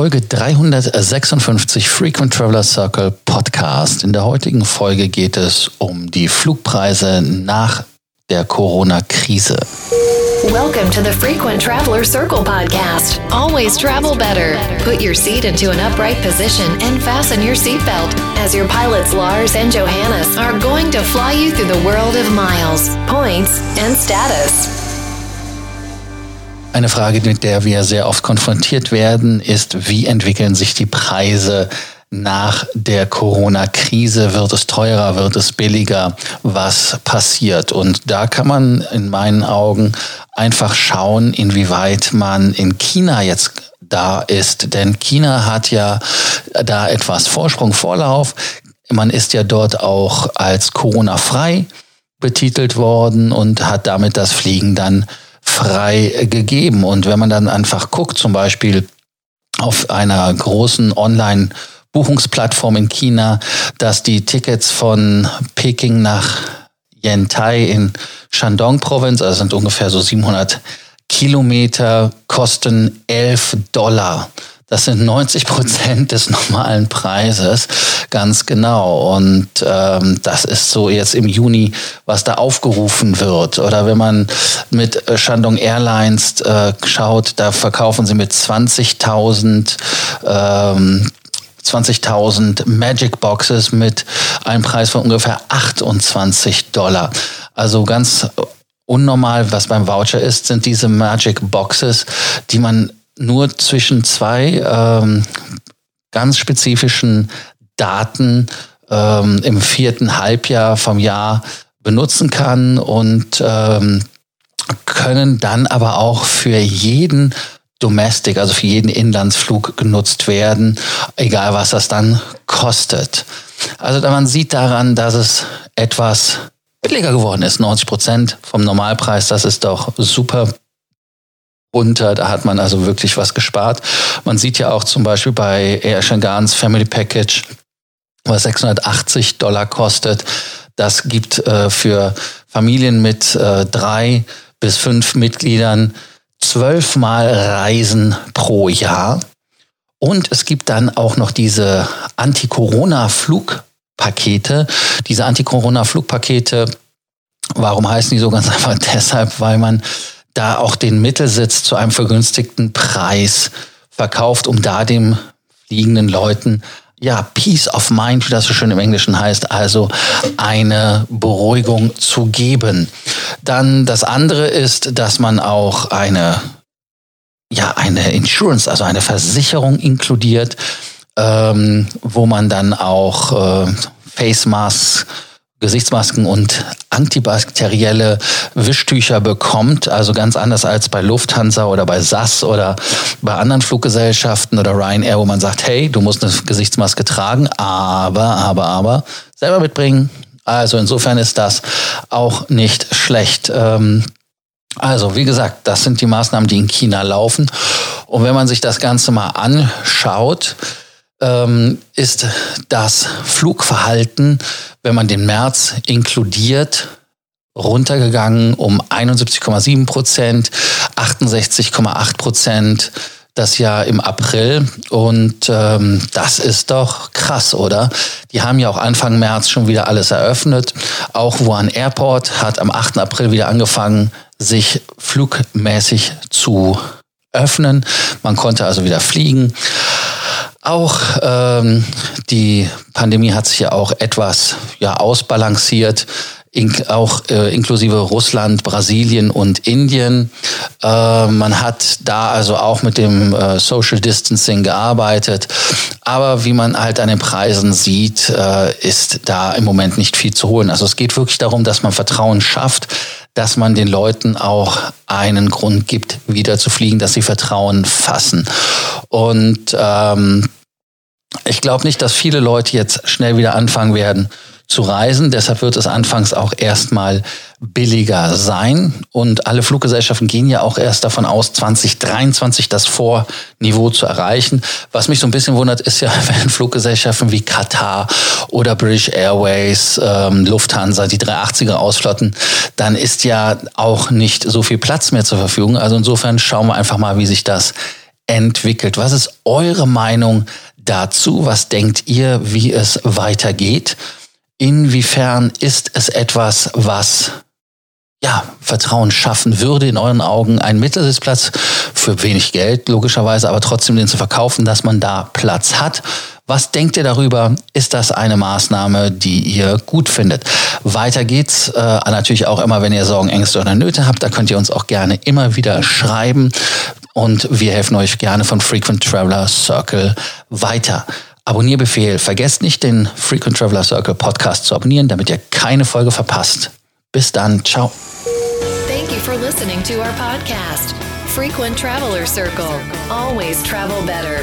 Folge 356 Frequent Traveler Circle Podcast. In der heutigen Folge geht es um die Flugpreise nach der Corona-Krise. Welcome to the Frequent Traveler Circle podcast. Always travel better. Put your seat into an upright position and fasten your seatbelt as your pilots Lars and Johannes are going to fly you through the world of miles, points, and status. Eine Frage, mit der wir sehr oft konfrontiert werden, ist, wie entwickeln sich die Preise nach der Corona-Krise? Wird es teurer? Wird es billiger? Was passiert? Und da kann man in meinen Augen einfach schauen, inwieweit man in China jetzt da ist. Denn China hat ja da etwas Vorsprung, Vorlauf. Man ist ja dort auch als Corona-frei betitelt worden und hat damit das Fliegen dann frei gegeben. Und wenn man dann einfach guckt, zum Beispiel auf einer großen Online- Buchungsplattform in China, dass die Tickets von Peking nach Yantai in Shandong-Provinz, also sind ungefähr so 700 Kilometer, kosten 11 Dollar. Das sind 90 Prozent des normalen Preises, ganz genau. Und ähm, das ist so jetzt im Juni, was da aufgerufen wird. Oder wenn man mit Shandong Airlines äh, schaut, da verkaufen sie mit 20.000 ähm, 20.000 Magic Boxes mit einem Preis von ungefähr 28 Dollar. Also ganz unnormal, was beim Voucher ist, sind diese Magic Boxes, die man nur zwischen zwei ähm, ganz spezifischen Daten ähm, im vierten Halbjahr vom Jahr benutzen kann und ähm, können dann aber auch für jeden Domestic, also für jeden Inlandsflug genutzt werden, egal was das dann kostet. Also man sieht daran, dass es etwas billiger geworden ist. 90 Prozent vom Normalpreis, das ist doch super runter. Da hat man also wirklich was gespart. Man sieht ja auch zum Beispiel bei Air Shangans Family Package, was 680 Dollar kostet. Das gibt äh, für Familien mit äh, drei bis fünf Mitgliedern zwölfmal Reisen pro Jahr. Und es gibt dann auch noch diese Anti-Corona-Flugpakete. Diese Anti-Corona-Flugpakete, warum heißen die so ganz einfach? Deshalb, weil man da auch den Mittelsitz zu einem vergünstigten Preis verkauft, um da dem fliegenden Leuten ja, Peace of Mind, wie das so schön im Englischen heißt, also eine Beruhigung zu geben. Dann das andere ist, dass man auch eine, ja, eine Insurance, also eine Versicherung inkludiert, ähm, wo man dann auch äh, Face Masks Gesichtsmasken und antibakterielle Wischtücher bekommt, also ganz anders als bei Lufthansa oder bei SAS oder bei anderen Fluggesellschaften oder Ryanair, wo man sagt, hey, du musst eine Gesichtsmaske tragen, aber, aber, aber selber mitbringen. Also insofern ist das auch nicht schlecht. Ähm, also, wie gesagt, das sind die Maßnahmen, die in China laufen. Und wenn man sich das Ganze mal anschaut, ist das Flugverhalten, wenn man den März inkludiert, runtergegangen um 71,7 Prozent, 68,8 Prozent das Jahr im April. Und ähm, das ist doch krass, oder? Die haben ja auch Anfang März schon wieder alles eröffnet. Auch Wuhan Airport hat am 8. April wieder angefangen, sich flugmäßig zu öffnen. Man konnte also wieder fliegen. Auch ähm, die Pandemie hat sich ja auch etwas ja, ausbalanciert, in, auch äh, inklusive Russland, Brasilien und Indien. Äh, man hat da also auch mit dem äh, Social Distancing gearbeitet. Aber wie man halt an den Preisen sieht, äh, ist da im Moment nicht viel zu holen. Also es geht wirklich darum, dass man Vertrauen schafft, dass man den Leuten auch einen Grund gibt, wieder zu fliegen, dass sie Vertrauen fassen. Und ähm, ich glaube nicht, dass viele Leute jetzt schnell wieder anfangen werden zu reisen. Deshalb wird es anfangs auch erstmal billiger sein. Und alle Fluggesellschaften gehen ja auch erst davon aus, 2023 das Vorniveau zu erreichen. Was mich so ein bisschen wundert, ist ja, wenn Fluggesellschaften wie Qatar oder British Airways, ähm, Lufthansa, die 380er ausflotten, dann ist ja auch nicht so viel Platz mehr zur Verfügung. Also insofern schauen wir einfach mal, wie sich das entwickelt? Was ist eure Meinung dazu? Was denkt ihr, wie es weitergeht? Inwiefern ist es etwas, was ja, Vertrauen schaffen würde in euren Augen, ein Mittelsitzplatz für wenig Geld, logischerweise, aber trotzdem den zu verkaufen, dass man da Platz hat. Was denkt ihr darüber? Ist das eine Maßnahme, die ihr gut findet? Weiter geht's äh, natürlich auch immer, wenn ihr Sorgen, Ängste oder Nöte habt. Da könnt ihr uns auch gerne immer wieder schreiben und wir helfen euch gerne von Frequent Traveler Circle weiter. Abonnierbefehl. Vergesst nicht, den Frequent Traveler Circle Podcast zu abonnieren, damit ihr keine Folge verpasst. Bis dann. Ciao. Thank you for listening to our podcast, Frequent Traveler Circle. Always travel better.